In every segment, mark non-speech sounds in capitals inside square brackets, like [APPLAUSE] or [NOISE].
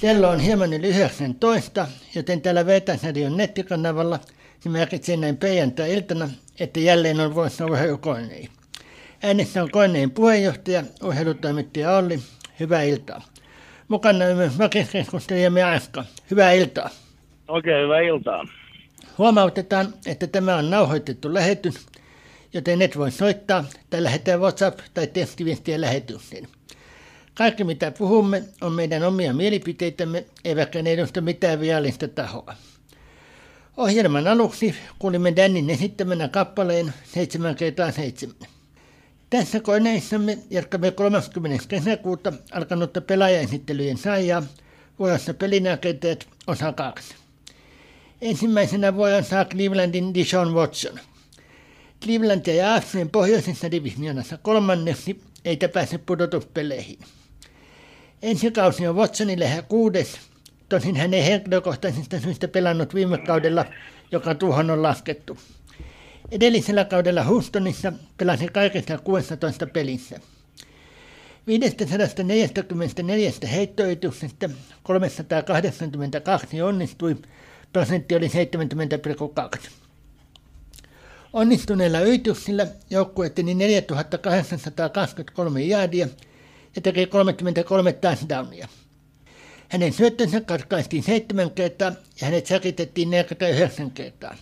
Kello on hieman yli 19, joten täällä Vetäsradion nettikanavalla se merkitsee näin perjantai-iltana, että jälleen on vuorossa urheilu Koinei. Äänessä on Koineen puheenjohtaja, urheilutoimittaja Olli. Hyvää iltaa. Mukana on myös vakiskeskustelijamme Aska. Hyvää iltaa. Oikein hyvää iltaa. Huomautetaan, että tämä on nauhoitettu lähetys, joten et voi soittaa tai lähettää WhatsApp- tai tekstiviestiä lähetykseen. Kaikki mitä puhumme on meidän omia mielipiteitämme, eivätkä ne edusta mitään viallista tahoa. Ohjelman aluksi kuulimme Dannin esittämänä kappaleen 7 kertaa 7. Tässä koneissamme jatkamme 30. kesäkuuta alkanutta pelaajaesittelyjen saajaa vuorossa pelinäköiteet osa 2. Ensimmäisenä vuoron saa Clevelandin Dishon Watson. Cleveland ja AFCn pohjoisessa divisioonassa kolmanneksi eikä pääse pudotuspeleihin. Ensi kausi on Watsonille hän kuudes, tosin hän ei henkilökohtaisista syistä pelannut viime kaudella, joka tuohon on laskettu. Edellisellä kaudella Houstonissa pelasi kaikista 16 pelissä. 544 heittoyrityksestä 382 onnistui, prosentti oli 70,2. Onnistuneilla yrityksillä joukkue teni 4823 jaadia ja teki 33 touchdownia. Hänen syöttönsä katkaistiin seitsemän kertaa ja hänet säkitettiin 49 kertaa.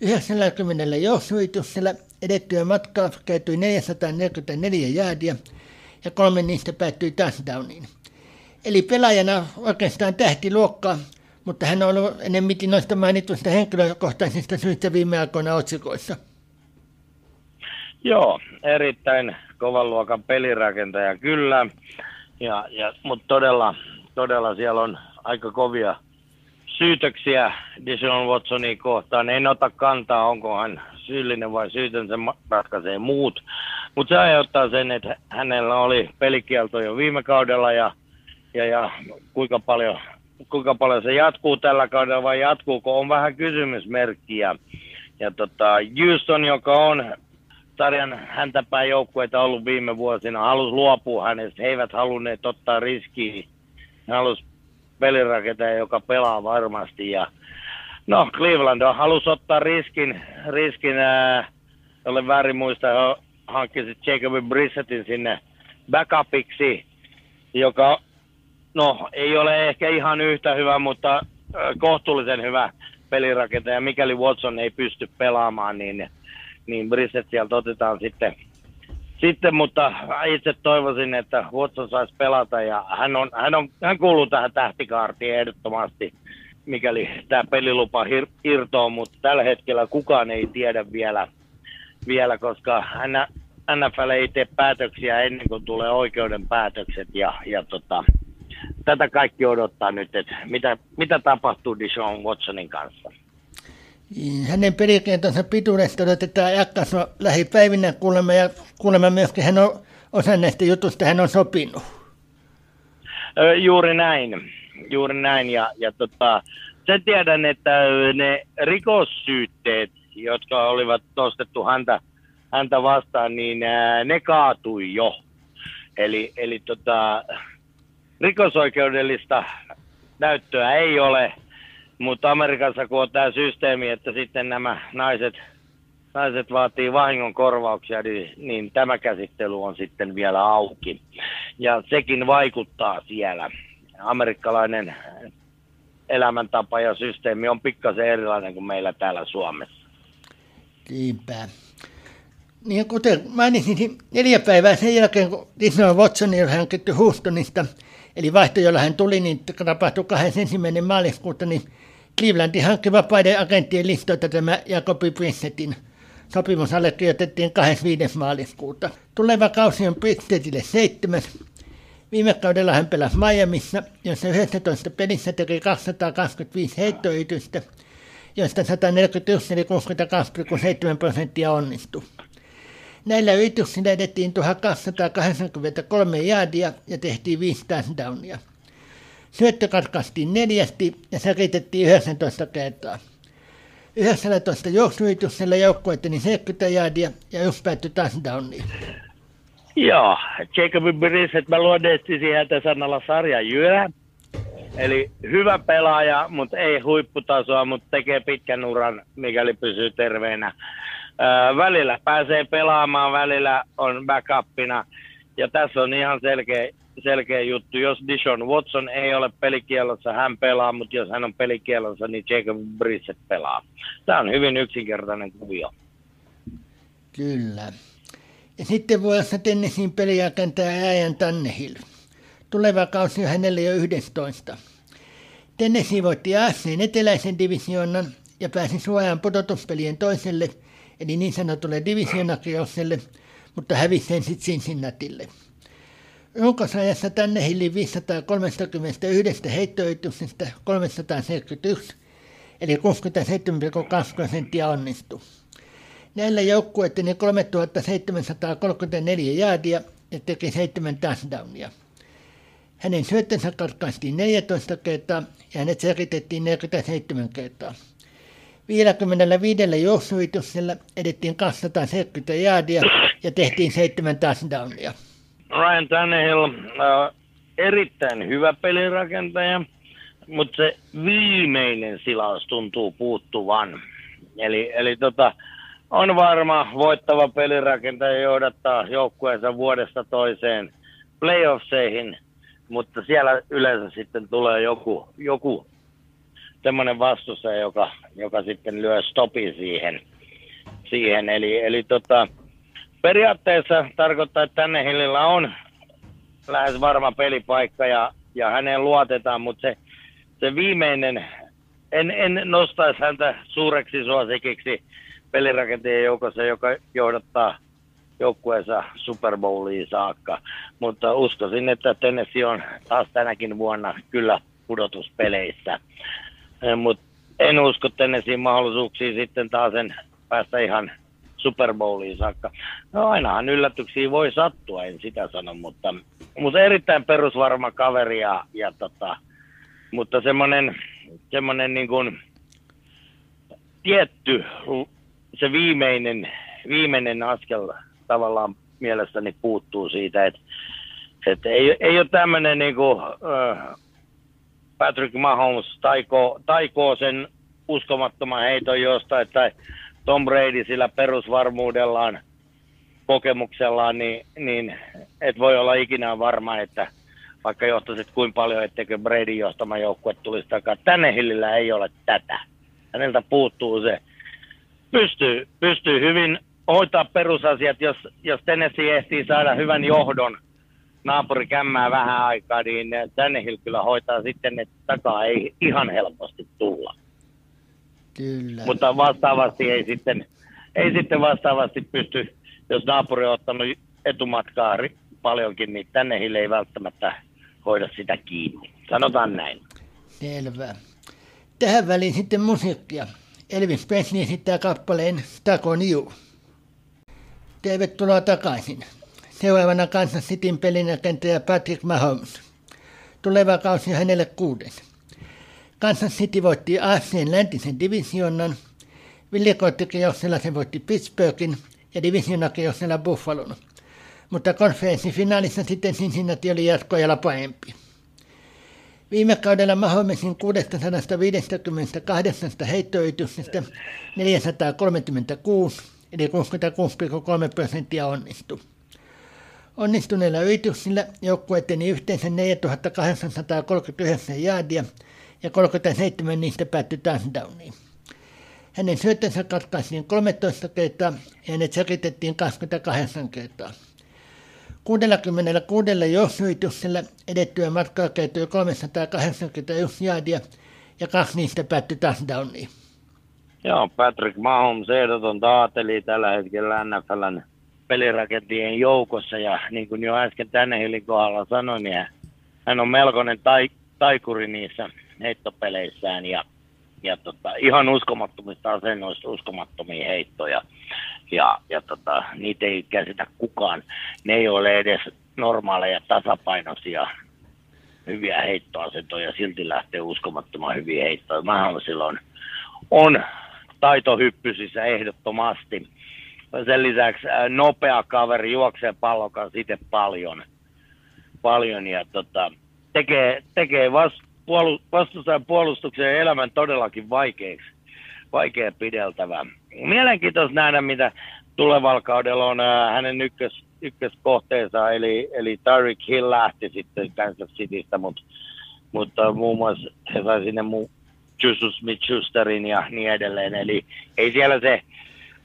90 joussuyrityksellä edettyä matkaa käytyi 444 jaadia ja kolme niistä päättyi touchdowniin. Eli pelaajana oikeastaan tähtiluokkaa, mutta hän on ollut enemmän noista mainituista henkilökohtaisista syistä viime aikoina otsikoissa. Joo, erittäin kovan luokan pelirakentaja kyllä, ja, ja, mutta todella, todella siellä on aika kovia syytöksiä Dishon Watsonia kohtaan. En ota kantaa, onko hän syyllinen vai syytön, se ratkaisee muut. Mutta se aiheuttaa sen, että hänellä oli pelikielto jo viime kaudella ja, ja, ja kuinka, paljon, kuinka paljon se jatkuu tällä kaudella vai jatkuuko, on vähän kysymysmerkkiä. Ja tota, Houston, joka on sarjan häntäpäin joukkueita ollut viime vuosina, halusi luopua hänestä. He eivät halunneet ottaa riskiä. He halusi pelirakentaja, joka pelaa varmasti. Ja, no, Cleveland on halusi ottaa riskin, riskin ää, olen väärin muista, he hankki Jacob Brissettin sinne backupiksi, joka no, ei ole ehkä ihan yhtä hyvä, mutta äh, kohtuullisen hyvä pelirakentaja. Mikäli Watson ei pysty pelaamaan, niin, niin Brissett sieltä otetaan sitten sitten, mutta itse toivoisin, että Watson saisi pelata ja hän, on, hän, on, hän kuuluu tähän tähtikaartiin ehdottomasti, mikäli tämä pelilupa hir, irtoaa, mutta tällä hetkellä kukaan ei tiedä vielä, vielä koska NFL ei tee päätöksiä ennen kuin tulee oikeuden päätökset ja, ja tota, tätä kaikki odottaa nyt, että mitä, mitä tapahtuu Dishon Watsonin kanssa. Hänen pelikentonsa pituudesta odotetaan jatkossa lähipäivinä kuulemma ja kuulemma myöskin hän on osa näistä jutusta hän on sopinut. Juuri näin, juuri näin ja, ja tota, sen tiedän, että ne rikossyytteet, jotka olivat nostettu häntä, häntä vastaan, niin ne kaatui jo. Eli, eli tota, rikosoikeudellista näyttöä ei ole, mutta Amerikassa kun on tämä systeemi, että sitten nämä naiset, naiset vaatii vahingon korvauksia, niin, niin tämä käsittely on sitten vielä auki. Ja sekin vaikuttaa siellä. Amerikkalainen elämäntapa ja systeemi on pikkasen erilainen kuin meillä täällä Suomessa. Niinpä. Niin kuten mainitsin, niin neljä päivää sen jälkeen, kun Disney Watsonin on hankittu Houstonista, eli vaihto, jolla hän tuli, niin tapahtui 21. maaliskuuta, niin Clevelandin hankki vapaiden agenttien listoilta tämä Jacobi Brissettin sopimus allekirjoitettiin 25. maaliskuuta. Tuleva kausi on Brissettille seitsemäs. Viime kaudella hän pelasi Miamiissa, jossa 19 pelissä teki 225 heittoyritystä, joista 141 eli 62,7 prosenttia onnistui. Näillä yrityksillä edettiin 1283 jaadia ja tehtiin 5 touchdownia. Syöttö katkaistiin neljästi ja säkitettiin 19 kertaa. 19 juoksuyrityksellä joukkueetteni 70 jaadia ja yksi päättyi touchdowniin. Joo, Jacob Brissett, mä luonnehtisin häntä sanalla sarjajyö. Eli hyvä pelaaja, mutta ei huipputasoa, mutta tekee pitkän uran, mikäli pysyy terveenä. Välillä pääsee pelaamaan, välillä on backupina. Ja tässä on ihan selkeä, selkeä juttu. Jos Dishon Watson ei ole pelikielossa, hän pelaa, mutta jos hän on pelikielossa, niin Jacob Brissett pelaa. Tämä on hyvin yksinkertainen kuvio. Kyllä. Ja sitten voi olla Tennessin pelijakentaja Ääjän Tannehill. Tuleva kausi on hänelle jo 11. Tennessee voitti AFCn eteläisen divisioonan ja pääsi suojaan pudotuspelien toiselle, eli niin sanotulle divisioonakierrokselle, mutta hävisi sen sitten Cincinnatille. Runkosajassa Tannehillin 531 heittoyrityksestä 371, eli 67,2 prosenttia onnistui. Näillä joukkueiden 3734 jaadia ja teki 7 touchdownia. Hänen syöttönsä katkaistiin 14 kertaa ja hänet selitettiin 47 kertaa. 55 juoksuyrityksellä edettiin 270 jaadia ja tehtiin 7 touchdownia. Ryan Tannehill, äh, erittäin hyvä pelirakentaja, mutta se viimeinen silaus tuntuu puuttuvan. Eli, eli tota, on varma voittava pelirakentaja johdattaa joukkueensa vuodesta toiseen playoffseihin, mutta siellä yleensä sitten tulee joku, joku semmoinen vastustaja, joka, joka sitten lyö stopi siihen. siihen. Eli, eli tota, periaatteessa tarkoittaa, että tänne Hillillä on lähes varma pelipaikka ja, ja häneen luotetaan, mutta se, se viimeinen, en, en nostaisi häntä suureksi suosikiksi pelirakenteen joukossa, joka johdattaa joukkueensa Super Bowliin saakka. Mutta uskoisin, että Tennessee on taas tänäkin vuonna kyllä pudotuspeleissä. Mutta en usko Tennesseein mahdollisuuksia sitten taas sen päästä ihan Super Bowliin saakka. No ainahan yllätyksiä voi sattua, en sitä sano, mutta, mutta erittäin perusvarma kaveri ja, ja tota, mutta semmoinen, semmoinen niin kuin tietty, se viimeinen, viimeinen askel tavallaan mielestäni puuttuu siitä, että, että ei, ei ole tämmöinen niin kuin, äh, Patrick Mahomes taikoo, taikoo sen uskomattoman heiton jostain, tai Tom Brady sillä perusvarmuudellaan, kokemuksellaan, niin, niin et voi olla ikinä varma, että vaikka johtaisit kuin paljon, etteikö Brady johtama joukkue tulisi takaa. Tänne Hillillä ei ole tätä. Häneltä puuttuu se. Pystyy, pystyy hyvin hoitaa perusasiat, jos, jos Tennessee ehtii saada hyvän johdon, naapuri kämmää vähän aikaa, niin Tannehill kyllä hoitaa sitten, että takaa ei ihan helposti tulla. Kyllä. Mutta vastaavasti ei sitten, ei sitten vastaavasti pysty, jos naapuri on ottanut etumatkaa paljonkin, niin Tannehill ei välttämättä hoida sitä kiinni. Sanotaan näin. Selvä. Tähän väliin sitten musiikkia. Elvis Presley esittää kappaleen Stuck on You. Tervetuloa takaisin. Seuraavana kanssa Cityn pelinäkentäjä Patrick Mahomes. Tuleva kausi hänelle kuudes. Kansas City voitti AFCn läntisen divisionan, villikorttikierroksella se voitti Pittsburghin ja divisionakierroksella Buffalon. Mutta konferenssifinaalissa sitten Cincinnati oli jatkoajalla parempi. Viime kaudella Mahomesin 658 heittoyrityksestä 436 eli 66,3 prosenttia onnistui. Onnistuneilla yrityksillä joukkue eteni yhteensä 4839 jaadia ja 37 niistä päättyi touchdowniin. Hänen syöttönsä katkaistiin 13 kertaa ja hänet selitettiin 28 kertaa. 66 juoksuyrityksellä edettyä matkaa kertoi 381 jaadia ja kaksi niistä päättyi touchdowniin. Joo, Patrick Mahomes ehdoton taateli tällä hetkellä NFLn pelirakentien joukossa ja niin kuin jo äsken tänne kohdalla sanoin, niin hän on melkoinen tai, taikuri niissä heittopeleissään ja, ja tota, ihan uskomattomista asennoista uskomattomia heittoja ja, ja tota, niitä ei käsitä kukaan. Ne ei ole edes normaaleja tasapainoisia hyviä heittoasentoja, silti lähtee uskomattoman hyviä heittoja. Mä silloin on taitohyppysissä ehdottomasti. Sen lisäksi nopea kaveri juoksee pallon kanssa itse paljon, paljon ja tota, tekee, tekee vas, puolu- vastustajan puolustuksen elämän todellakin vaikeaksi, vaikea pideltävä. Mielenkiintoista nähdä, mitä tulevalla kaudella on äh, hänen ykkös, ykköskohteensa, eli, eli Tyreek Hill lähti sitten Kansas Citystä, mutta, mutta muun muassa he sai sinne mu- Jusus Smith-Schusterin ja niin edelleen, eli ei siellä se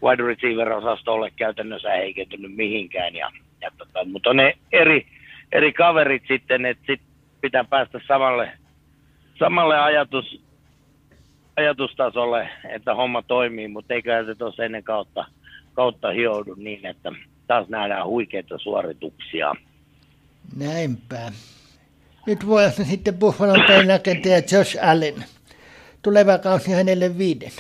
wide receiver-osasto ole käytännössä heikentynyt mihinkään, ja, ja tota, mutta on ne eri, eri kaverit sitten, että sit pitää päästä samalle, samalle ajatus, ajatustasolle, että homma toimii, mutta eiköhän se tuossa ennen kautta, kautta hioudu niin, että taas nähdään huikeita suorituksia. Näinpä. Nyt vuodessa [LAUGHS] sitten Buffalon pelirakentaja Josh Allen. Tuleva kausi hänelle viiden.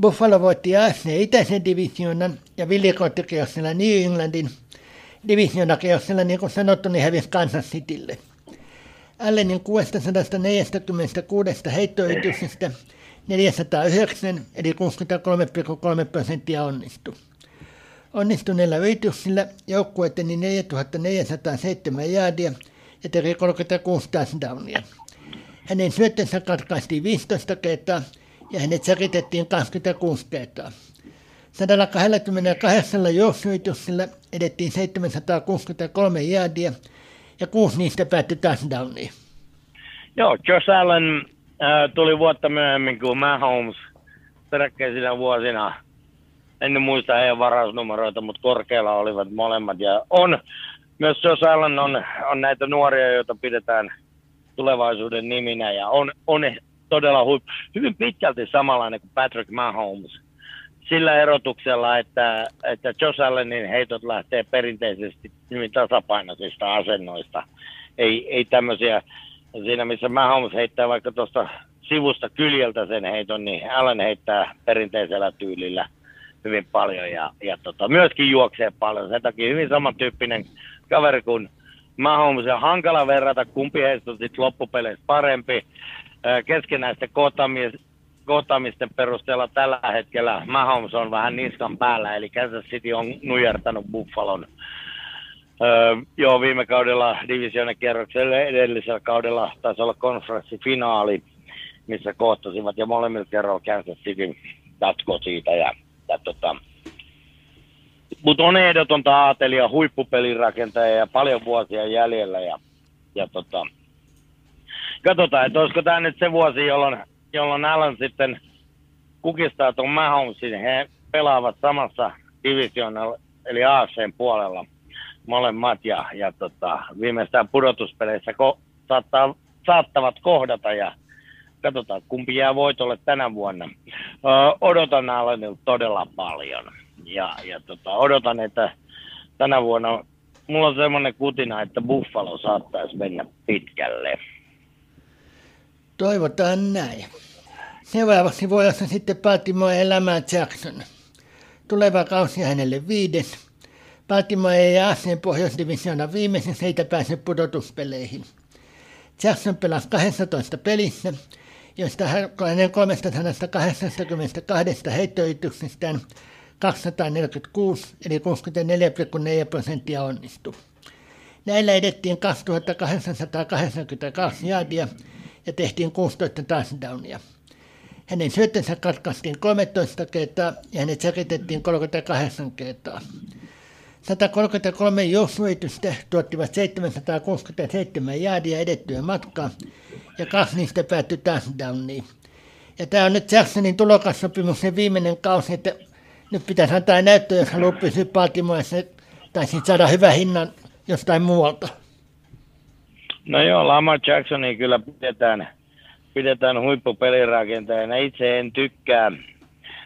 Buffalo voitti AFC itäisen divisioonan ja villikorttikierroksella New Englandin divisioonakeoksella, niin kuin sanottu, niin hävisi Kansas Citylle. Allenin 646 heittoyrityksestä 409 eli 63,3 prosenttia onnistui. Onnistuneilla yrityksillä joukkue eteni 4407 jaadia ja teki 36 touchdownia. Hänen syöttönsä katkaistiin 15 kertaa ja hänet säkitettiin 26 kertaa. 128 juoksuyrityksellä edettiin 763 jaadia ja kuusi niistä päättyi touchdowniin. Joo, Josh Allen äh, tuli vuotta myöhemmin kuin Mahomes peräkkäisinä vuosina. En muista heidän varausnumeroita, mutta korkealla olivat molemmat. Ja on, myös Josh Allen on, on näitä nuoria, joita pidetään tulevaisuuden niminä ja on, on todella huip, hyvin pitkälti samanlainen kuin Patrick Mahomes. Sillä erotuksella, että, että Josh Allenin heitot lähtee perinteisesti hyvin tasapainoisista asennoista. Ei, ei tämmöisiä, siinä missä Mahomes heittää vaikka tuosta sivusta kyljeltä sen heiton, niin Allen heittää perinteisellä tyylillä hyvin paljon ja, ja tota, myöskin juoksee paljon. Sen takia hyvin samantyyppinen kaveri kuin Mahomes ja hankala verrata, kumpi heistä on sitten loppupeleissä parempi. Keskenäisten kohtaamisten perusteella tällä hetkellä Mahomes on vähän niskan päällä, eli Kansas City on nujertanut Buffalon. Öö, joo, viime kaudella divisioonan kierroksella edellisellä kaudella taisi olla konferenssifinaali, missä kohtasivat ja molemmilla kerroilla Kansas City jatko siitä. Ja, ja tota, mutta on ehdotonta aatelia, huippupelirakentaja ja paljon vuosia jäljellä. Ja, ja tota, katsotaan, että olisiko tämä nyt se vuosi, jolloin, jolloin Allen sitten kukistaa tuon Mahomesin. He pelaavat samassa divisioonalla, eli AFCn puolella molemmat. Ja, ja tota, viimeistään pudotuspeleissä ko- saattaa, saattavat kohdata ja katsotaan, kumpi jää voitolle tänä vuonna. Ö, odotan Allenilta todella paljon ja, ja tota, odotan, että tänä vuonna mulla on semmoinen kutina, että Buffalo saattaisi mennä pitkälle. Toivotaan näin. Seuraavaksi voi olla sitten Baltimore elämää Jackson. Tuleva kausi hänelle viides. Baltimore ei AFCn pohjoisdivisioona viimeisen heitä pääse pudotuspeleihin. Jackson pelasi 12 pelissä, joista hänen 382 heittoyrityksestään 246 eli 64,4 prosenttia onnistui. Näillä edettiin 2882 jaadia ja tehtiin 16 touchdownia. Hänen syöttönsä katkaistiin 13 kertaa ja hänet säkitettiin 38 kertaa. 133 juoksuitystä tuottivat 767 jaadia edettyä matkaa ja kaksi niistä päättyi touchdowniin. Ja tämä on nyt Jacksonin tulokassopimuksen viimeinen kausi, että nyt pitäisi antaa näyttö, jos haluaa pysyä tai sitten saada hyvä hinnan jostain muualta. No joo, Lamar Jacksoni kyllä pidetään, pidetään huippupelirakentajana. Itse en tykkää,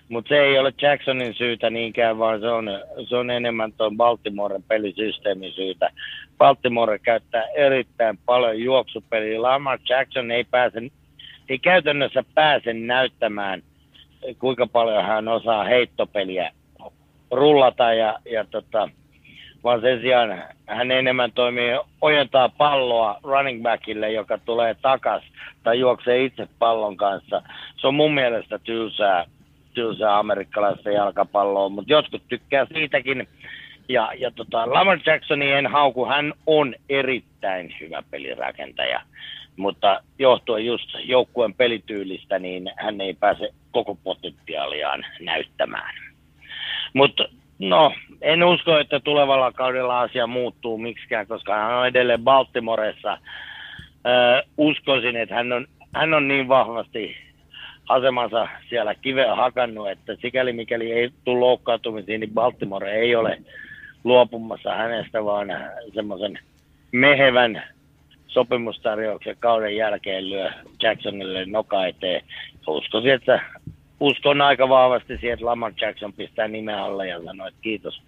mutta se ei ole Jacksonin syytä niinkään, vaan se on, se on enemmän tuon Baltimoren pelisysteemin syytä. Baltimore käyttää erittäin paljon juoksupeliä. Lamar Jackson ei, pääse, ei käytännössä pääse näyttämään – kuinka paljon hän osaa heittopeliä rullata ja, ja tota, vaan sen sijaan hän enemmän toimii, ojentaa palloa running backille, joka tulee takas tai juoksee itse pallon kanssa. Se on mun mielestä tylsää, tylsää amerikkalaista jalkapalloa, mutta jotkut tykkää siitäkin. Ja, ja tota, Lamar Jacksoni en hauku, hän on erittäin hyvä pelirakentaja. mutta johtuen just joukkueen pelityylistä, niin hän ei pääse koko potentiaaliaan näyttämään. Mutta no, en usko, että tulevalla kaudella asia muuttuu miksikään, koska hän on edelleen Baltimoressa. Öö, uskoisin, että hän on, hän on niin vahvasti asemansa siellä kiveä hakannut, että sikäli mikäli ei tule loukkaantumisiin, niin Baltimore ei ole luopumassa hänestä, vaan semmoisen mehevän sopimustarjouksen kauden jälkeen lyö Jacksonille noka eteen. Uskoisin, että uskon aika vahvasti siihen, että Lamar Jackson pistää nimen alle ja sanoo, että kiitos,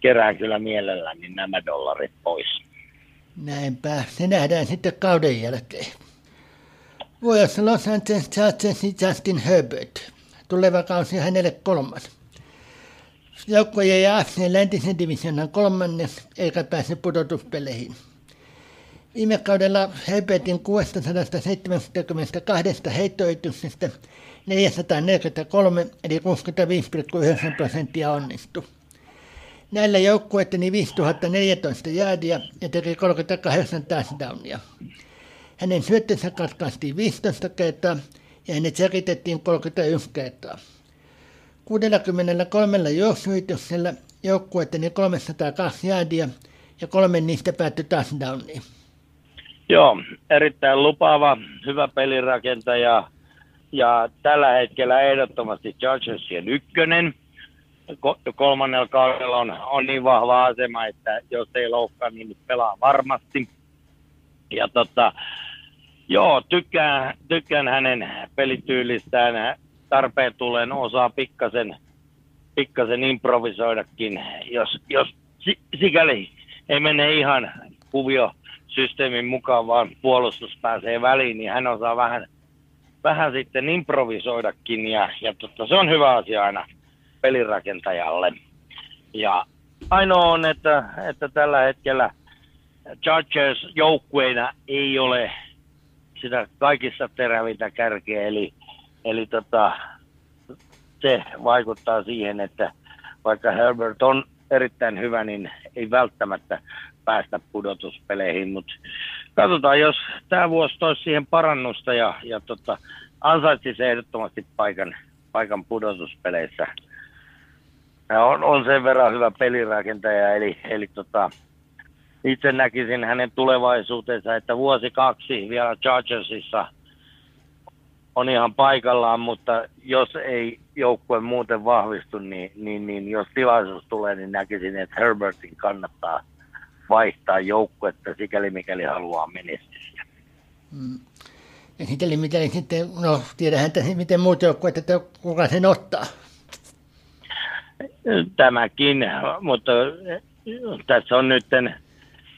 kerään kyllä mielelläni nämä dollarit pois. Näinpä, se nähdään sitten kauden jälkeen. Vuodessa Los Angeles Chargersin Justin Herbert. Tuleva kausi hänelle kolmas. Joukkue jäi AFC läntisen divisionan kolmannes, eikä pääse pudotuspeleihin. Viime kaudella Herbertin 672 heittoyrityksestä 443 eli 65,9 prosenttia onnistui. Näillä joukkueiden 5014 jäädiä ja teki 38 touchdownia. Hänen syöttönsä katkaistiin 15 kertaa ja hänet säkitettiin 31 kertaa. 63 juoksuyrityksellä joukkueiden 302 jäädiä ja kolme niistä päättyi touchdowniin. Joo, erittäin lupaava, hyvä pelirakentaja ja tällä hetkellä ehdottomasti Chargersien ykkönen. Kolmannella kaudella on, on niin vahva asema, että jos ei loukkaa, niin pelaa varmasti. Ja tota, joo, tykkään, tykkään hänen pelityylistään. Tarpeen tulee osaa pikkasen, pikkasen improvisoidakin, jos, jos sikäli ei mene ihan kuvio systeemin mukaan, vaan puolustus pääsee väliin, niin hän osaa vähän, vähän sitten improvisoidakin ja, ja totta, se on hyvä asia aina pelirakentajalle. Ja ainoa on, että, että tällä hetkellä Chargers joukkueina ei ole sitä kaikissa terävintä kärkeä, eli, eli tota, se vaikuttaa siihen, että vaikka Herbert on erittäin hyvä, niin ei välttämättä päästä pudotuspeleihin, mutta katsotaan, jos tämä vuosi toisi siihen parannusta ja, ja tota, ansaitsisi ehdottomasti paikan, paikan pudotuspeleissä. Ja on, on sen verran hyvä pelirakentaja, eli, eli tota, itse näkisin hänen tulevaisuutensa, että vuosi kaksi vielä Chargersissa on ihan paikallaan, mutta jos ei joukkue muuten vahvistu, niin, niin, niin jos tilaisuus tulee, niin näkisin, että Herbertin kannattaa vaihtaa joukkuetta sikäli mikäli haluaa menestystä. Mm. Ja sitten, miten sitten, no tiedähän, että miten muut joukkueet, että kuka sen ottaa. Tämäkin, mutta tässä on nyt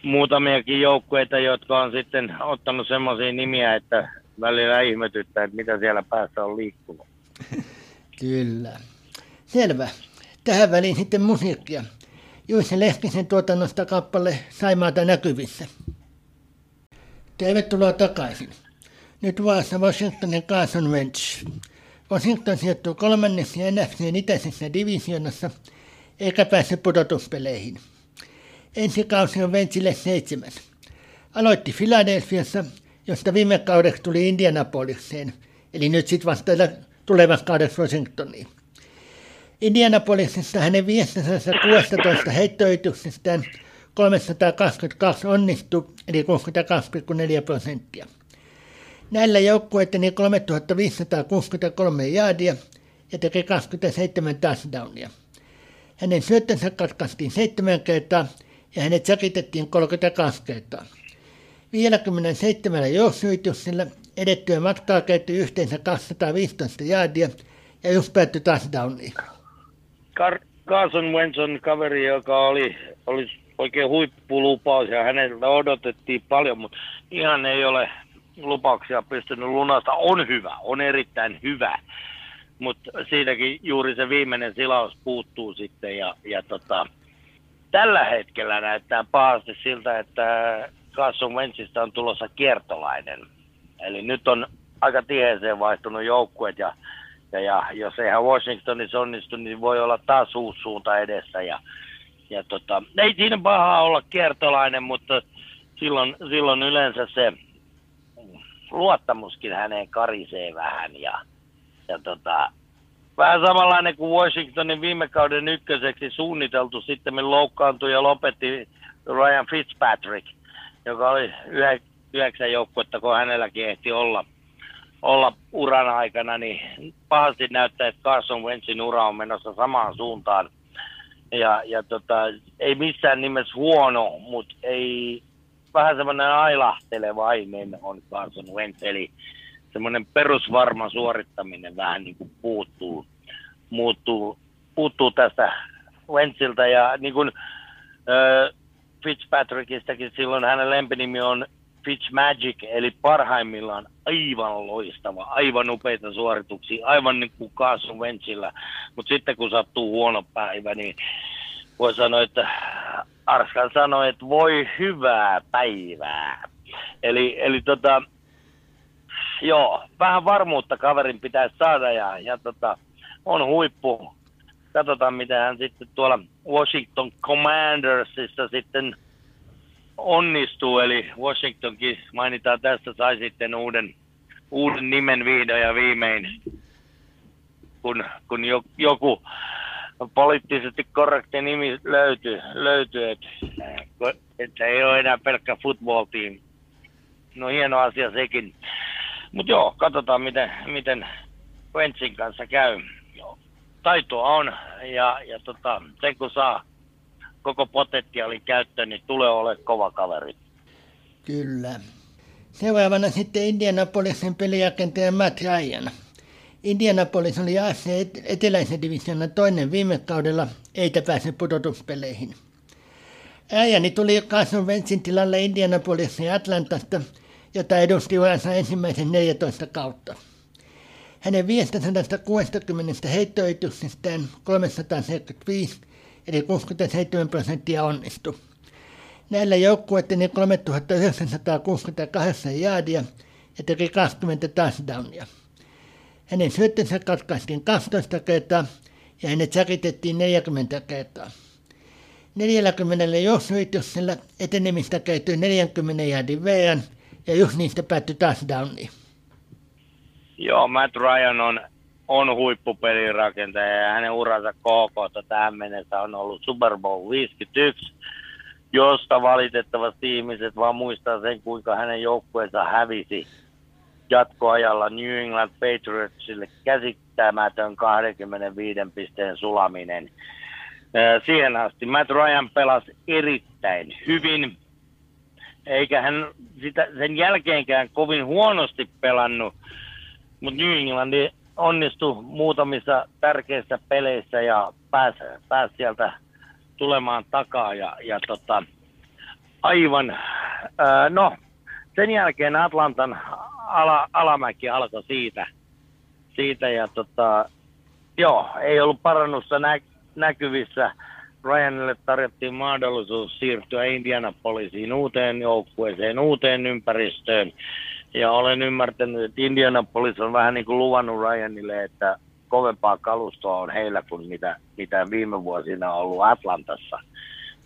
muutamiakin joukkueita, jotka on sitten ottanut semmoisia nimiä, että välillä ihmetyttää, että mitä siellä päässä on liikkunut. [LAUGHS] Kyllä. Selvä. Tähän väliin sitten musiikkia. Juisse Lehkisen tuotannosta kappale Saimaata näkyvissä. Tervetuloa takaisin. Nyt vaassa Washingtonin Carson Wentz. Washington sijoittuu kolmanneksi NFCn itäisessä divisionassa eikä pääse pudotuspeleihin. Ensi kausi on Wentzille seitsemäs. Aloitti Filadelfiassa, josta viime kaudeksi tuli Indianapoliseen, eli nyt sitten vasta tulevan kaudeksi Washingtoniin. Indianapolisessa hänen 516 heittoyrityksestään 322 onnistui, eli 62,4 prosenttia. Näillä joukkueiden 3563 jaadia ja teki 27 touchdownia. Hänen syöttönsä katkaistiin seitsemän kertaa ja hänet säkitettiin 32 kertaa. 57 juoksuyrityksellä edettyä matkaa käytti yhteensä 215 jaadia ja just päättyi touchdowniin. Car- Carson Wentz on kaveri, joka oli, oli oikein huippulupaus ja häneltä odotettiin paljon, mutta ihan ei ole lupauksia pystynyt lunasta. On hyvä, on erittäin hyvä, mutta siitäkin juuri se viimeinen silaus puuttuu sitten ja, ja tota, tällä hetkellä näyttää pahasti siltä, että Carson Wentzistä on tulossa kiertolainen. Eli nyt on aika tiheeseen vaihtunut joukkueet ja ja, ja jos eihän Washingtonissa onnistu, niin voi olla taas uusi suunta edessä. Ja, ja tota, ei siinä pahaa olla kiertolainen, mutta silloin, silloin yleensä se luottamuskin häneen karisee vähän ja, ja tota, vähän samanlainen kuin Washingtonin viime kauden ykköseksi suunniteltu, sitten loukkaantui ja lopetti Ryan Fitzpatrick, joka oli yhdeksän joukkuetta, kun hänelläkin ehti olla, olla uran aikana, niin pahasti näyttää, että Carson Wentzin ura on menossa samaan suuntaan. Ja, ja tota, ei missään nimessä huono, mutta ei vähän semmoinen ailahtelevainen on Carson Wentz, eli semmoinen perusvarma suorittaminen vähän niin kuin puuttuu, muuttuu, puuttuu tästä Wentziltä ja niin kuin äh, Fitzpatrickistäkin silloin hänen lempinimi on Fitzmagic, eli parhaimmillaan aivan loistava, aivan upeita suorituksia, aivan niin kuin Carson Wentzillä, mutta sitten kun sattuu huono päivä, niin voi sanoa, että Arskan sanoi, että voi hyvää päivää. Eli, eli tota, joo, vähän varmuutta kaverin pitäisi saada ja, ja tota, on huippu. Katsotaan, miten hän sitten tuolla Washington Commandersissa sitten onnistuu. Eli Washingtonkin mainitaan tästä, sai sitten uuden, uuden nimen vihdoin ja viimein, kun, kun joku poliittisesti korrekti nimi löytyy, löytyy että, että ei ole enää pelkkä football team. No hieno asia sekin. Mutta joo, katsotaan miten, miten Wentzin kanssa käy. Taitoa on ja, ja tota, sen kun saa koko potentiaalin käyttöön, niin tulee ole kova kaveri. Kyllä. Seuraavana sitten Indianapolisin pelijakentaja Matt Ryan. Indianapolis oli AFC eteläisen divisioonan toinen viime kaudella, eikä pääse pudotuspeleihin. Ääjäni tuli Carson Wentzin tilalle Indianapolisin Atlantasta, jota edusti uransa ensimmäisen 14 kautta. Hänen 560 heittoituksestaan 375 eli 67 prosenttia onnistui. Näillä joukkueiden 3968 jaadia ja teki 20 touchdownia. Hänen syöttönsä katkaistiin 12 kertaa ja hänet säkitettiin 40 kertaa. 40 juoksuyrityksellä etenemistä käytyi 40 jäädin verran ja just niistä päättyi touchdowniin. Joo, Matt Ryan on, on huippupelirakentaja ja hänen uransa KK tähän mennessä on ollut Super Bowl 51, josta valitettavasti ihmiset vaan muistaa sen, kuinka hänen joukkueensa hävisi jatkoajalla New England Patriotsille käsittämätön 25 pisteen sulaminen. Siihen asti Matt Ryan pelasi erittäin hyvin, eikä hän sitä, sen jälkeenkään kovin huonosti pelannut, mutta New England onnistui muutamissa tärkeissä peleissä ja pääsi, pääsi sieltä tulemaan takaa ja, ja tota, aivan, ää, no sen jälkeen Atlantan ala, alamäki alkoi siitä. siitä ja tota, joo, ei ollut parannusta nä, näkyvissä. Ryanille tarjottiin mahdollisuus siirtyä Indianapolisiin uuteen joukkueeseen, uuteen ympäristöön. Ja olen ymmärtänyt, että Indianapolis on vähän niin kuin luvannut Ryanille, että kovempaa kalustoa on heillä kuin mitä, mitä viime vuosina on ollut Atlantassa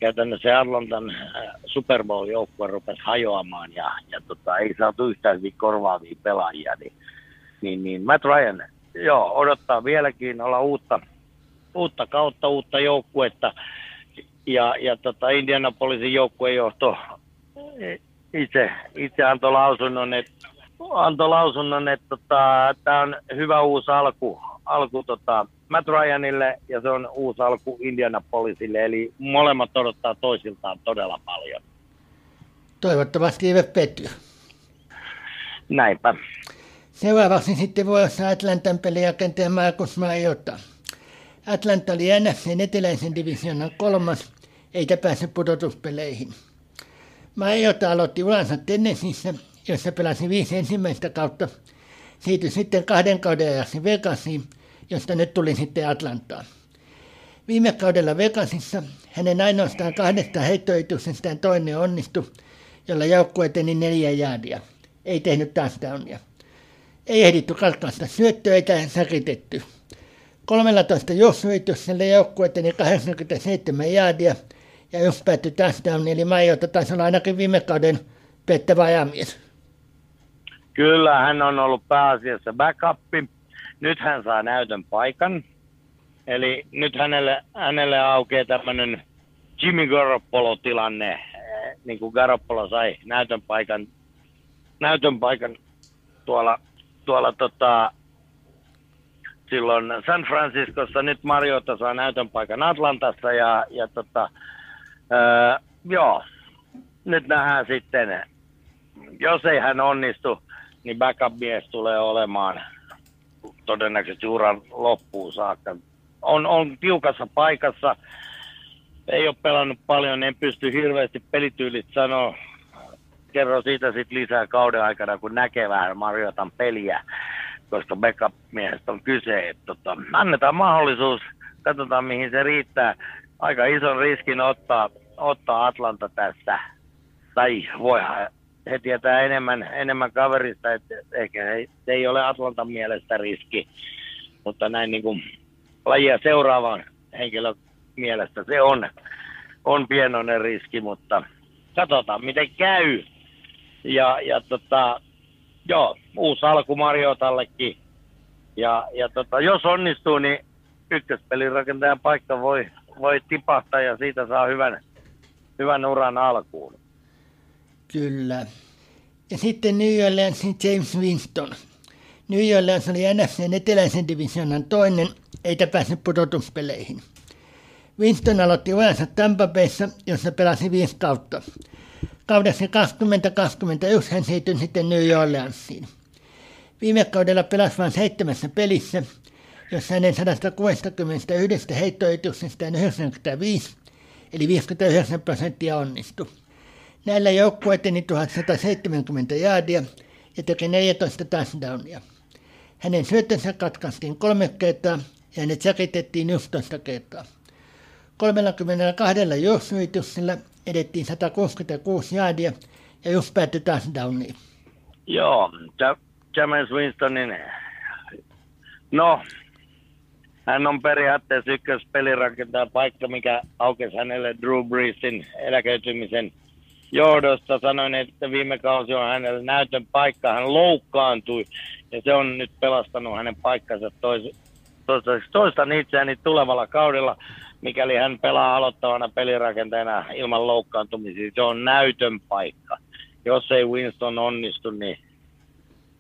käytännössä Atlantan äh, Super Bowl-joukkue rupesi hajoamaan ja, ja tota, ei saatu yhtään korvaavia pelaajia, niin, niin, niin Matt Ryan joo, odottaa vieläkin olla uutta, uutta kautta, uutta joukkuetta. Ja, ja tota Indianapolisin joukkuejohto itse, itse antoi lausunnon, että antoi lausunnon, että tota, tämä on hyvä uusi alku, alku tota, Matt Ryanille ja se on uusi alku Indianapolisille, eli molemmat odottaa toisiltaan todella paljon. Toivottavasti eivät petty. Näinpä. Seuraavaksi sitten vuorossa Atlantan pelijakentaja Markus Mariota. Atlanta oli NFCn eteläisen divisioonan kolmas, eikä pääse pudotuspeleihin. Mariota aloitti uransa Tennesseeissä, jossa pelasi viisi ensimmäistä kautta. Siirtyi sitten kahden kauden ajaksi Vegasiin, josta nyt tuli sitten Atlantaan. Viime kaudella Vegasissa hänen ainoastaan kahdesta heittoituksestaan toinen onnistui, jolla joukkue eteni neljä jaadia. Ei tehnyt touchdownia. Ei ehditty katkaista syöttöä eikä säkitetty. 13 juoksuyrityksellä joukkue eteni 87 jaadia ja jos päättyi touchdowniin, eli Majota taisi olla ainakin viime kauden pettävä ajamies. Kyllä, hän on ollut pääasiassa backuppi. Nyt hän saa näytön paikan. Eli nyt hänelle, hänelle aukeaa tämmöinen Jimmy Garoppolo-tilanne, niin kuin Garoppolo sai näytön paikan, näytön paikan tuolla, tuolla tota, silloin San Franciscossa, nyt Mariota saa näytön paikan Atlantassa ja, ja tota, öö, joo, nyt nähdään sitten, jos ei hän onnistu, niin backup-mies tulee olemaan todennäköisesti uran loppuun saakka. On, on tiukassa paikassa, ei ole pelannut paljon, en pysty hirveästi pelityylit sanoa. Kerro siitä sitten lisää kauden aikana, kun näkee vähän Mariotan peliä, koska backup-miehestä on kyse. Et, tota, annetaan mahdollisuus, katsotaan mihin se riittää. Aika ison riskin ottaa, ottaa Atlanta tässä. Tai voihan he tietää enemmän, enemmän kaverista, että ehkä he, se ei ole Atlantan mielestä riski. Mutta näin niin kuin lajia seuraavan henkilön mielestä se on, on pienoinen riski, mutta katsotaan miten käy. Ja, ja tota, joo, uusi alku Mariotallekin. Ja, ja tota, jos onnistuu, niin ykköspelirakentajan paikka voi, voi tipahtaa ja siitä saa hyvän, hyvän uran alkuun. Kyllä. Ja sitten New Orleansin James Winston. New Orleans oli NFCn eteläisen divisionan toinen, eikä päässyt pudotuspeleihin. Winston aloitti uransa Tampa Bayssa, jossa pelasi viisi kautta. Kaudessa 2021 hän siirtyi sitten New Orleansiin. Viime kaudella pelasi vain seitsemässä pelissä, jossa hänen 161 heittoituksestaan 95, eli 59 prosenttia onnistui. Näillä joukkue eteni 1170 jaadia ja teki 14 touchdownia. Hänen syöttönsä katkaistiin kolme kertaa ja hänet säkitettiin 11 kertaa. 32 juoksuyrityksellä edettiin 166 jaadia ja just päättyi touchdowniin. Joo, James Winstonin, no, hän on periaatteessa ykköspelirakentaja paikka, mikä aukesi hänelle Drew Breesin eläköitymisen johdosta. Sanoin, että viime kausi on hänelle näytön paikka. Hän loukkaantui ja se on nyt pelastanut hänen paikkansa tois, toistaiseksi. Toistan itseäni tulevalla kaudella, mikäli hän pelaa aloittavana pelirakenteena ilman loukkaantumisia. Se on näytön paikka. Jos ei Winston onnistu, niin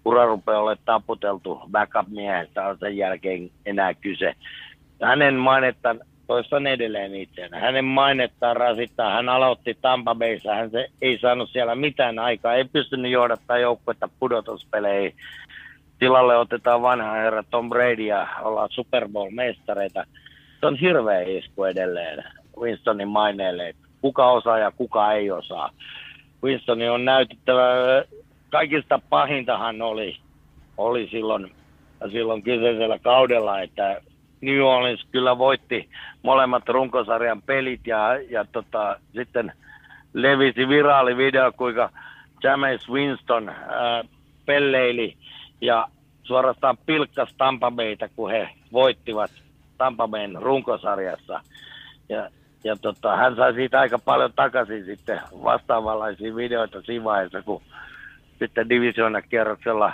ura rupeaa olemaan taputeltu backup-miehestä on sen jälkeen enää kyse. Hänen mainettaan toistan edelleen itseään. Hänen mainettaan rasittaa. Hän aloitti Tampa Bayssä. Hän se, ei saanut siellä mitään aikaa. Ei pystynyt johdattaa joukkuetta pudotuspeleihin. Tilalle otetaan vanha herra Tom Brady ja ollaan Super Bowl-mestareita. Se on hirveä isku edelleen Winstonin maineelle, kuka osaa ja kuka ei osaa. Winstonin on näytettävä, kaikista pahintahan oli, oli silloin, silloin kyseisellä kaudella, että New Orleans kyllä voitti molemmat runkosarjan pelit ja, ja tota, sitten levisi viraali video, kuinka James Winston ää, pelleili ja suorastaan pilkkas Tampa Bayta, kun he voittivat Tampa Bayn runkosarjassa. Ja, ja tota, hän sai siitä aika paljon takaisin sitten vastaavanlaisia videoita siinä vaiheessa, kun sitten divisioonakierroksella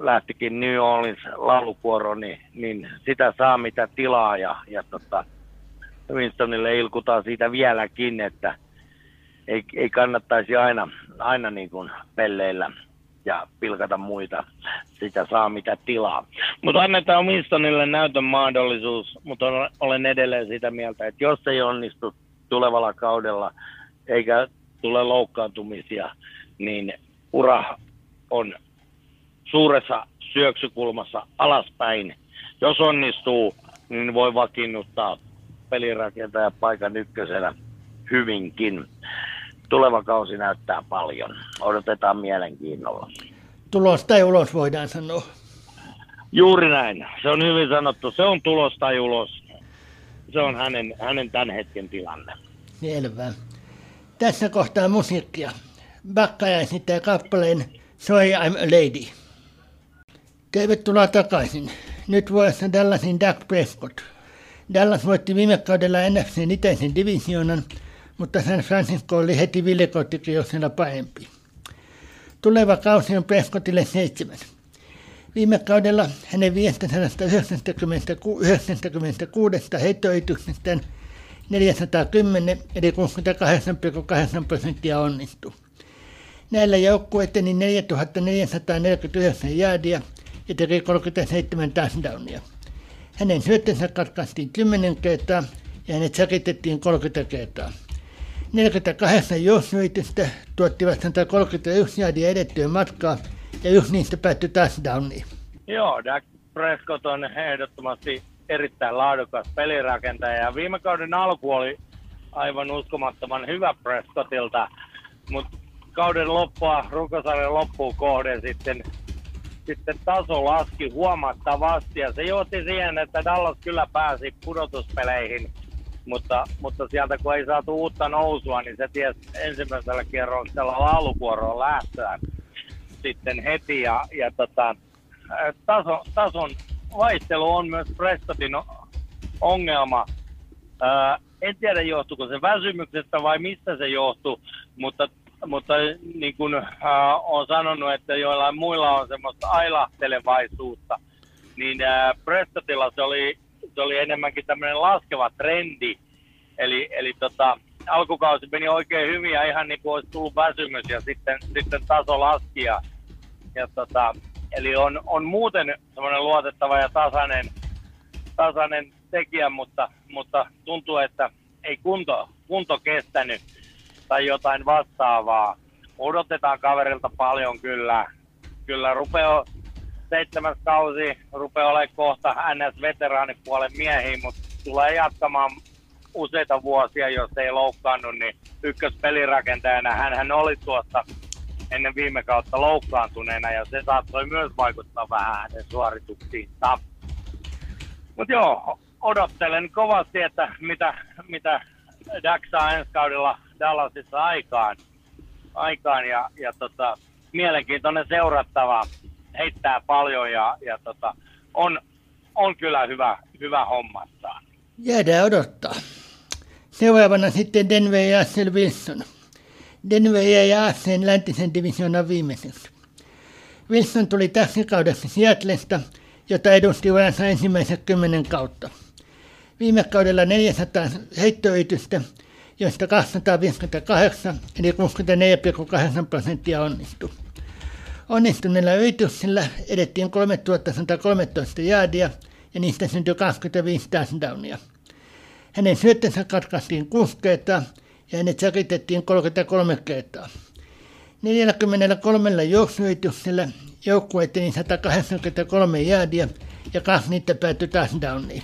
lähtikin New Orleans laulukuoro, niin, niin sitä saa mitä tilaa ja, ja tota, Winstonille ilkutaan siitä vieläkin, että ei, ei kannattaisi aina, aina niin kuin pelleillä ja pilkata muita. Sitä saa mitä tilaa. Mutta annetaan Winstonille näytön mahdollisuus, mutta olen edelleen sitä mieltä, että jos ei onnistu tulevalla kaudella eikä tule loukkaantumisia, niin ura on suuressa syöksykulmassa alaspäin. Jos onnistuu, niin voi vakiinnuttaa pelirakentaja paikan ykkösenä hyvinkin. Tuleva kausi näyttää paljon. Odotetaan mielenkiinnolla. Tulos tai ulos voidaan sanoa. Juuri näin. Se on hyvin sanottu. Se on tulos tai ulos. Se on hänen, hänen tämän hetken tilanne. Selvä. Tässä kohtaa musiikkia. Bakkaja esittää kappaleen Sorry I'm a Lady. Tervetuloa takaisin. Nyt vuodessa Dallasin Doug Prescott. Dallas voitti viime kaudella NFCn itäisen divisioonan, mutta San Francisco oli heti villikottikioksena parempi. Tuleva kausi on Prescottille seitsemän. Viime kaudella hänen 596 heittoyrityksestään 410 eli 68,8 prosenttia onnistui. Näillä joukkueiden niin 4449 jäädiä ja teki 37 touchdownia. Hänen syöttönsä katkaistiin 10 kertaa ja hänet säkitettiin 30 kertaa. 48 juoksuitystä tuottivat 131 jäädiä edettyä matkaa ja yksi niistä päättyi touchdowniin. Joo, Dak Prescott on ehdottomasti erittäin laadukas pelirakentaja ja viime kauden alku oli aivan uskomattoman hyvä Prescottilta, mutta kauden loppua, rukosarjan loppuun kohden sitten, sitten taso laski huomattavasti ja se johti siihen, että Dallas kyllä pääsi pudotuspeleihin, mutta, mutta sieltä kun ei saatu uutta nousua, niin se ties ensimmäisellä kierroksella laulukuoroon lähtöä sitten heti ja, ja tota, taso, tason vaihtelu on myös Prestotin ongelma. Ää, en tiedä johtuuko se väsymyksestä vai mistä se johtuu, mutta, mutta niin kuin ää, olen sanonut, että joillain muilla on semmoista ailahtelevaisuutta, niin ää, Prestotilla se oli, se oli enemmänkin tämmöinen laskeva trendi. Eli, eli tota, alkukausi meni oikein hyvin ja ihan niin kuin olisi tullut väsymys ja sitten, sitten taso laski. Ja, ja tota, eli on, on muuten semmoinen luotettava ja tasainen, tasainen tekijä, mutta, mutta tuntuu, että ei kunto, kunto kestänyt tai jotain vastaavaa. Odotetaan kaverilta paljon kyllä. Kyllä rupeaa seitsemäs kausi, rupeaa olemaan kohta NS-veteraanipuolen miehiä, mutta tulee jatkamaan useita vuosia, jos ei loukkaannut, niin ykköspelirakentajana hän oli tuossa ennen viime kautta loukkaantuneena ja se saattoi myös vaikuttaa vähän hänen suorituksiinsa. Mutta joo, odottelen kovasti, että mitä, mitä Dak saa ensi kaudella Dallasissa aikaan. aikaan ja, ja tota, mielenkiintoinen seurattava, heittää paljon ja, ja tota, on, on kyllä hyvä, hyvä hommassaan. Jäädään odottaa. Seuraavana sitten Denver ja Axel Wilson. Denver jäi AFCn läntisen divisioonan viimeiseksi. Wilson tuli tässä kaudessa Seattlesta, jota edusti uransa ensimmäiset kymmenen kautta. Viime kaudella 400 heittoyritystä, joista 258 eli 64,8 prosenttia onnistui. Onnistuneilla yrityksillä edettiin 3113 jaadia ja niistä syntyi 25 touchdownia. Hänen syöttönsä katkaistiin 6 kertaa ja hänet säkitettiin 33 kertaa. 43 juoksuyrityksellä joukkueettiin 183 jäädiä ja kaksi niitä päätyi touchdowniin.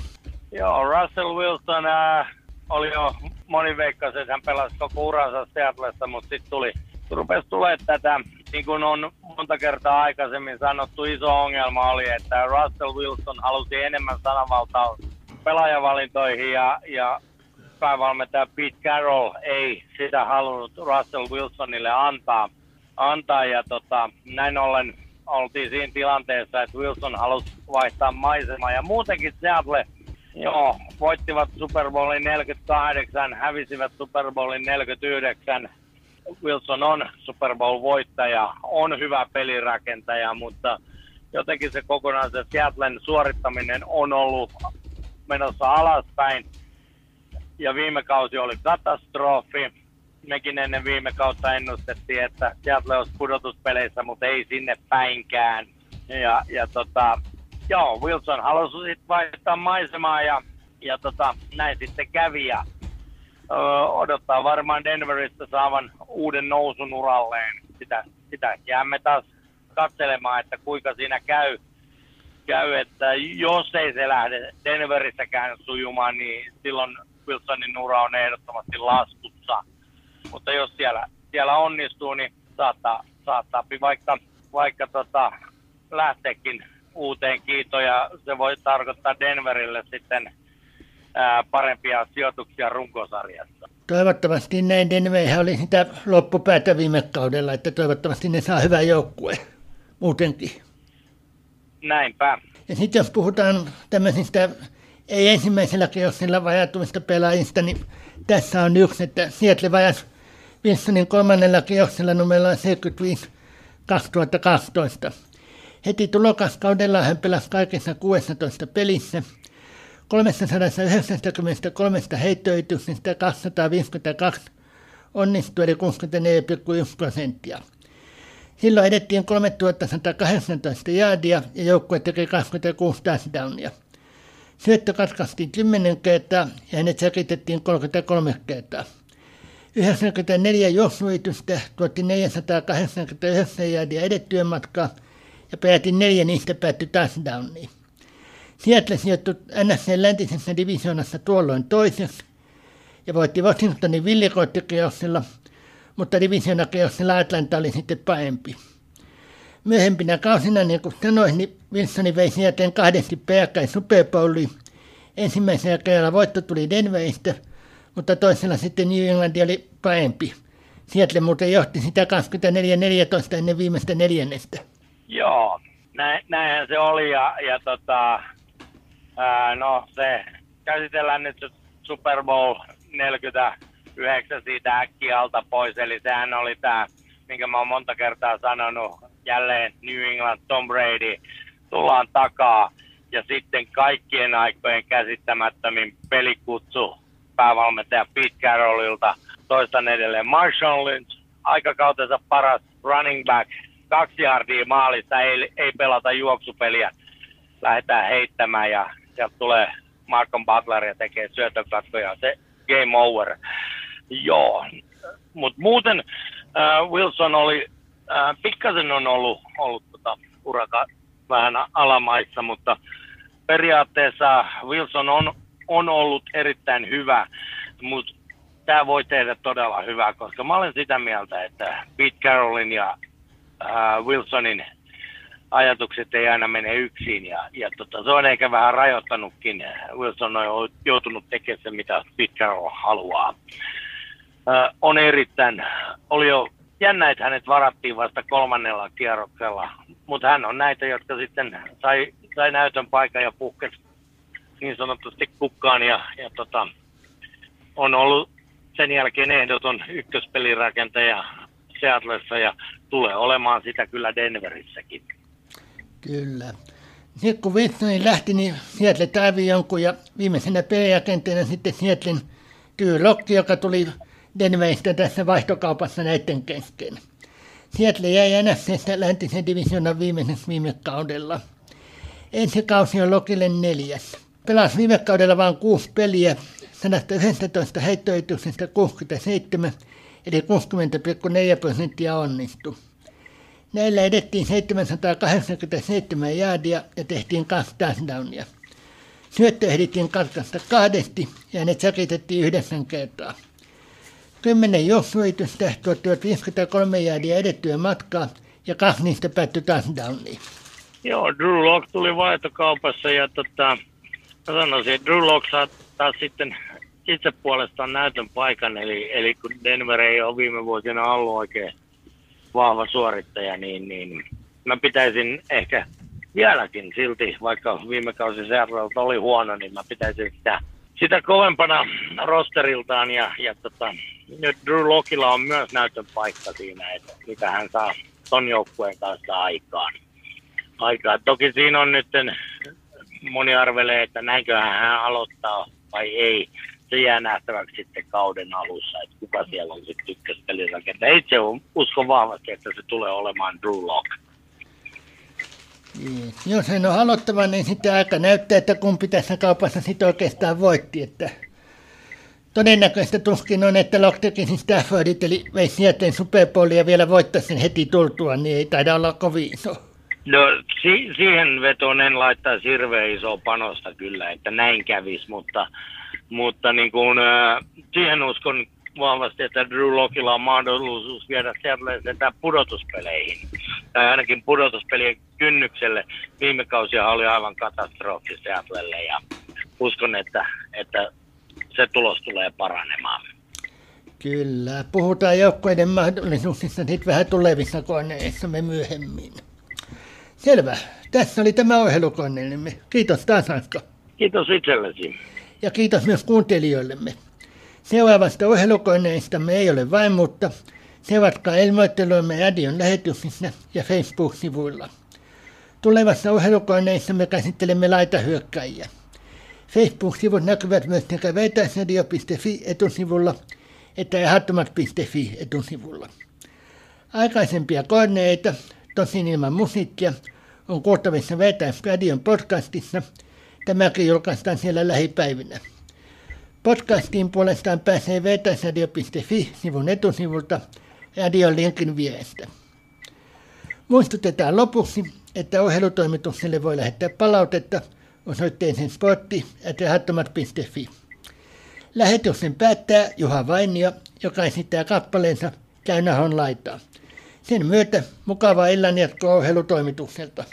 Joo, Russell Wilson äh, oli jo moni veikka, että hän pelasi koko uransa Seattleissa, mutta sitten tuli, rupesi tulee tätä, niin kuin on monta kertaa aikaisemmin sanottu, iso ongelma oli, että Russell Wilson halusi enemmän sananvaltaa pelaajavalintoihin ja, ja päävalmentaja Pete Carroll ei sitä halunnut Russell Wilsonille antaa. antaa ja tota, näin ollen oltiin siinä tilanteessa, että Wilson halusi vaihtaa maisemaa. Ja muutenkin Seattle, joo, voittivat Super Bowlin 48, hävisivät Super Bowlin 49. Wilson on Super Bowl-voittaja, on hyvä pelirakentaja, mutta jotenkin se kokonaan se Seattlen suorittaminen on ollut menossa alaspäin ja viime kausi oli katastrofi. Mekin ennen viime kautta ennustettiin, että Seattle olisi pudotuspeleissä, mutta ei sinne päinkään. Ja, ja tota, joo, Wilson halusi sitten vaihtaa maisemaa ja, ja tota, näin sitten kävi. Ja, ö, odottaa varmaan Denveristä saavan uuden nousun uralleen. Sitä, sitä jäämme taas katselemaan, että kuinka siinä käy käy, että jos ei se lähde Denverissäkään sujumaan, niin silloin Wilsonin ura on ehdottomasti laskussa. Mutta jos siellä, siellä onnistuu, niin saattaa, saattaa vaikka, vaikka tota, lähteekin uuteen kiitoon ja se voi tarkoittaa Denverille sitten ää, parempia sijoituksia runkosarjassa. Toivottavasti näin Denver oli sitä loppupäätä viime kaudella, että toivottavasti ne saa hyvää joukkue muutenkin. Näinpä. Ja sitten jos puhutaan tämmöisistä ei ensimmäisellä kierroksella vajatuvista pelaajista, niin tässä on yksi, että Seattle vajas Wilsonin kolmannella kierroksella numella 75 2012. Heti tulokaskaudella hän pelasi kaikessa 16 pelissä. 393 heittoytyksestä 252 onnistui eli 64,1 prosenttia. Silloin edettiin 3118 jaadia ja joukkue teki 26 touchdownia. Syöttö katkaistiin 10 kertaa ja hänet säkitettiin 33 kertaa. 94 juoksuitystä tuotti 489 jaadia edettyä matkaa ja peräti neljä niistä päättyi touchdowniin. Seattle sijoittui NFC läntisessä divisioonassa tuolloin toiseksi ja voitti Washingtonin villikoittikierroksella, mutta divisioonakeoksella Atlanta oli sitten parempi. Myöhempinä kausina, niin kuin sanoin, niin Wilsoni vei Seattlen kahdesti peräkkäin Super Bowliin. Ensimmäisellä kerralla voitto tuli Denveristä, mutta toisella sitten New England oli parempi. Seattle muuten johti sitä 24-14 ennen viimeistä neljännestä. Joo, näin, näinhän se oli ja, ja tota, ää, no se käsitellään nyt Super Bowl 49 siitä äkkiä alta pois, eli sehän oli tämä, minkä mä oon monta kertaa sanonut, jälleen New England Tom Brady, tullaan takaa, ja sitten kaikkien aikojen käsittämättömin pelikutsu päävalmentaja Pete Carrollilta, toistan edelleen Marshall Lynch, aikakautensa paras running back, kaksi yardia maalista, ei, ei pelata juoksupeliä, lähdetään heittämään ja sieltä tulee Malcolm Butler ja tekee syötökatkoja, se game over. Joo, mutta muuten äh, Wilson oli, äh, pikkasen on ollut, ollut tota, uraka vähän alamaissa, mutta periaatteessa Wilson on, on ollut erittäin hyvä, mutta tämä voi tehdä todella hyvää, koska mä olen sitä mieltä, että Pete Carrollin ja äh, Wilsonin ajatukset ei aina mene yksin ja, ja tota, se on ehkä vähän rajoittanutkin. Wilson on joutunut tekemään se, mitä Pete Carroll haluaa. Äh, on erittäin, oli jo jännä, että hänet varattiin vasta kolmannella kierroksella, mutta hän on näitä, jotka sitten sai, sai näytön paikan ja puhkesi niin sanotusti kukkaan ja, ja tota, on ollut sen jälkeen ehdoton ykköspelirakentaja Seatlessa ja tulee olemaan sitä kyllä Denverissäkin. Kyllä. Sitten kun Wilsonin lähti, niin Seattle tarvii jonkun ja viimeisenä peliagenteena sitten Seattlein Tyy Lokki, joka tuli Denveristä tässä vaihtokaupassa näiden kesken. Seattle jäi NFCstä läntisen divisioonan viimeiseksi viime kaudella. Ensi kausi on Lokille neljäs. Pelasi viime kaudella vain kuusi peliä, 111 heittoytyksestä 67, eli 60,4 prosenttia onnistui. Näillä edettiin 787 jaadia ja tehtiin kaksi touchdownia. Syöttö ehdittiin katkaista kahdesti ja ne säkitettiin yhdeksän kertaa. Kymmenen juoksuitystä tuottivat 53 jäädiä edettyä matkaa ja kaksi niistä päättyi touchdowniin. Joo, Drew Lock tuli vaihtokaupassa ja tota, sanoisin, että Drew Lock saa taas sitten itse puolestaan näytön paikan, eli, eli kun Denver ei ole viime vuosina ollut oikein vahva suorittaja, niin, niin mä pitäisin ehkä vieläkin silti, vaikka viime kausi Seattleilta oli huono, niin mä pitäisin sitä, sitä kovempana rosteriltaan ja, ja tota, nyt Drew Lockilla on myös näytön paikka siinä, että mitä hän saa ton joukkueen kanssa aikaan. aikaa. Toki siinä on nyt, moni arvelee, että näinköhän hän aloittaa vai ei se jää nähtäväksi sitten kauden alussa, että kuka siellä on sitten ykköspelirakentaja. Itse uskon vahvasti, että se tulee olemaan Drew Lock. Niin. Jos hän on aloittava, niin sitten aika näyttää, että kumpi tässä kaupassa sitten oikeastaan voitti. Että todennäköistä tuskin on, että Lock tekisi Staffordit, eli veisi sieltä Super ja vielä voittaisi sen heti tultua, niin ei taida olla kovin iso. No si- siihen vetoon en laittaa hirveän isoa panosta kyllä, että näin kävisi, mutta mutta niin kuin, äh, siihen uskon vahvasti, että Drew Lockilla on mahdollisuus viedä sieltä pudotuspeleihin. Tai ainakin pudotuspelien kynnykselle. Viime kausia oli aivan katastrofi Seattlelle ja uskon, että, että se tulos tulee paranemaan. Kyllä. Puhutaan joukkueiden mahdollisuuksista sitten vähän tulevissa koneissa me myöhemmin. Selvä. Tässä oli tämä ohjelukoneellemme. Kiitos taas Anska. Kiitos itsellesi ja kiitos myös kuuntelijoillemme. Seuraavasta ohjelukonneistamme ei ole vain, mutta Seuratkaa ilmoitteluimme Radion lähetyksissä ja Facebook-sivuilla. Tulevassa ohjelukoneissa me käsittelemme laitahyökkäjiä. Facebook-sivut näkyvät myös sekä vetäisradio.fi etusivulla että ehattomat.fi etusivulla. Aikaisempia koordinaita, tosin ilman musiikkia, on kuultavissa Vetäisradion podcastissa. Tämäkin julkaistaan siellä lähipäivinä. Podcastiin puolestaan pääsee vetäisradio.fi-sivun etusivulta radion linkin vierestä. Muistutetaan lopuksi, että ohjelutoimitukselle voi lähettää palautetta osoitteeseen sportti.rahattomat.fi. Lähetyksen päättää Juha Vainio, joka esittää kappaleensa Käynähon laitaa. Sen myötä mukavaa illanjatkoa ohjelutoimitukselta.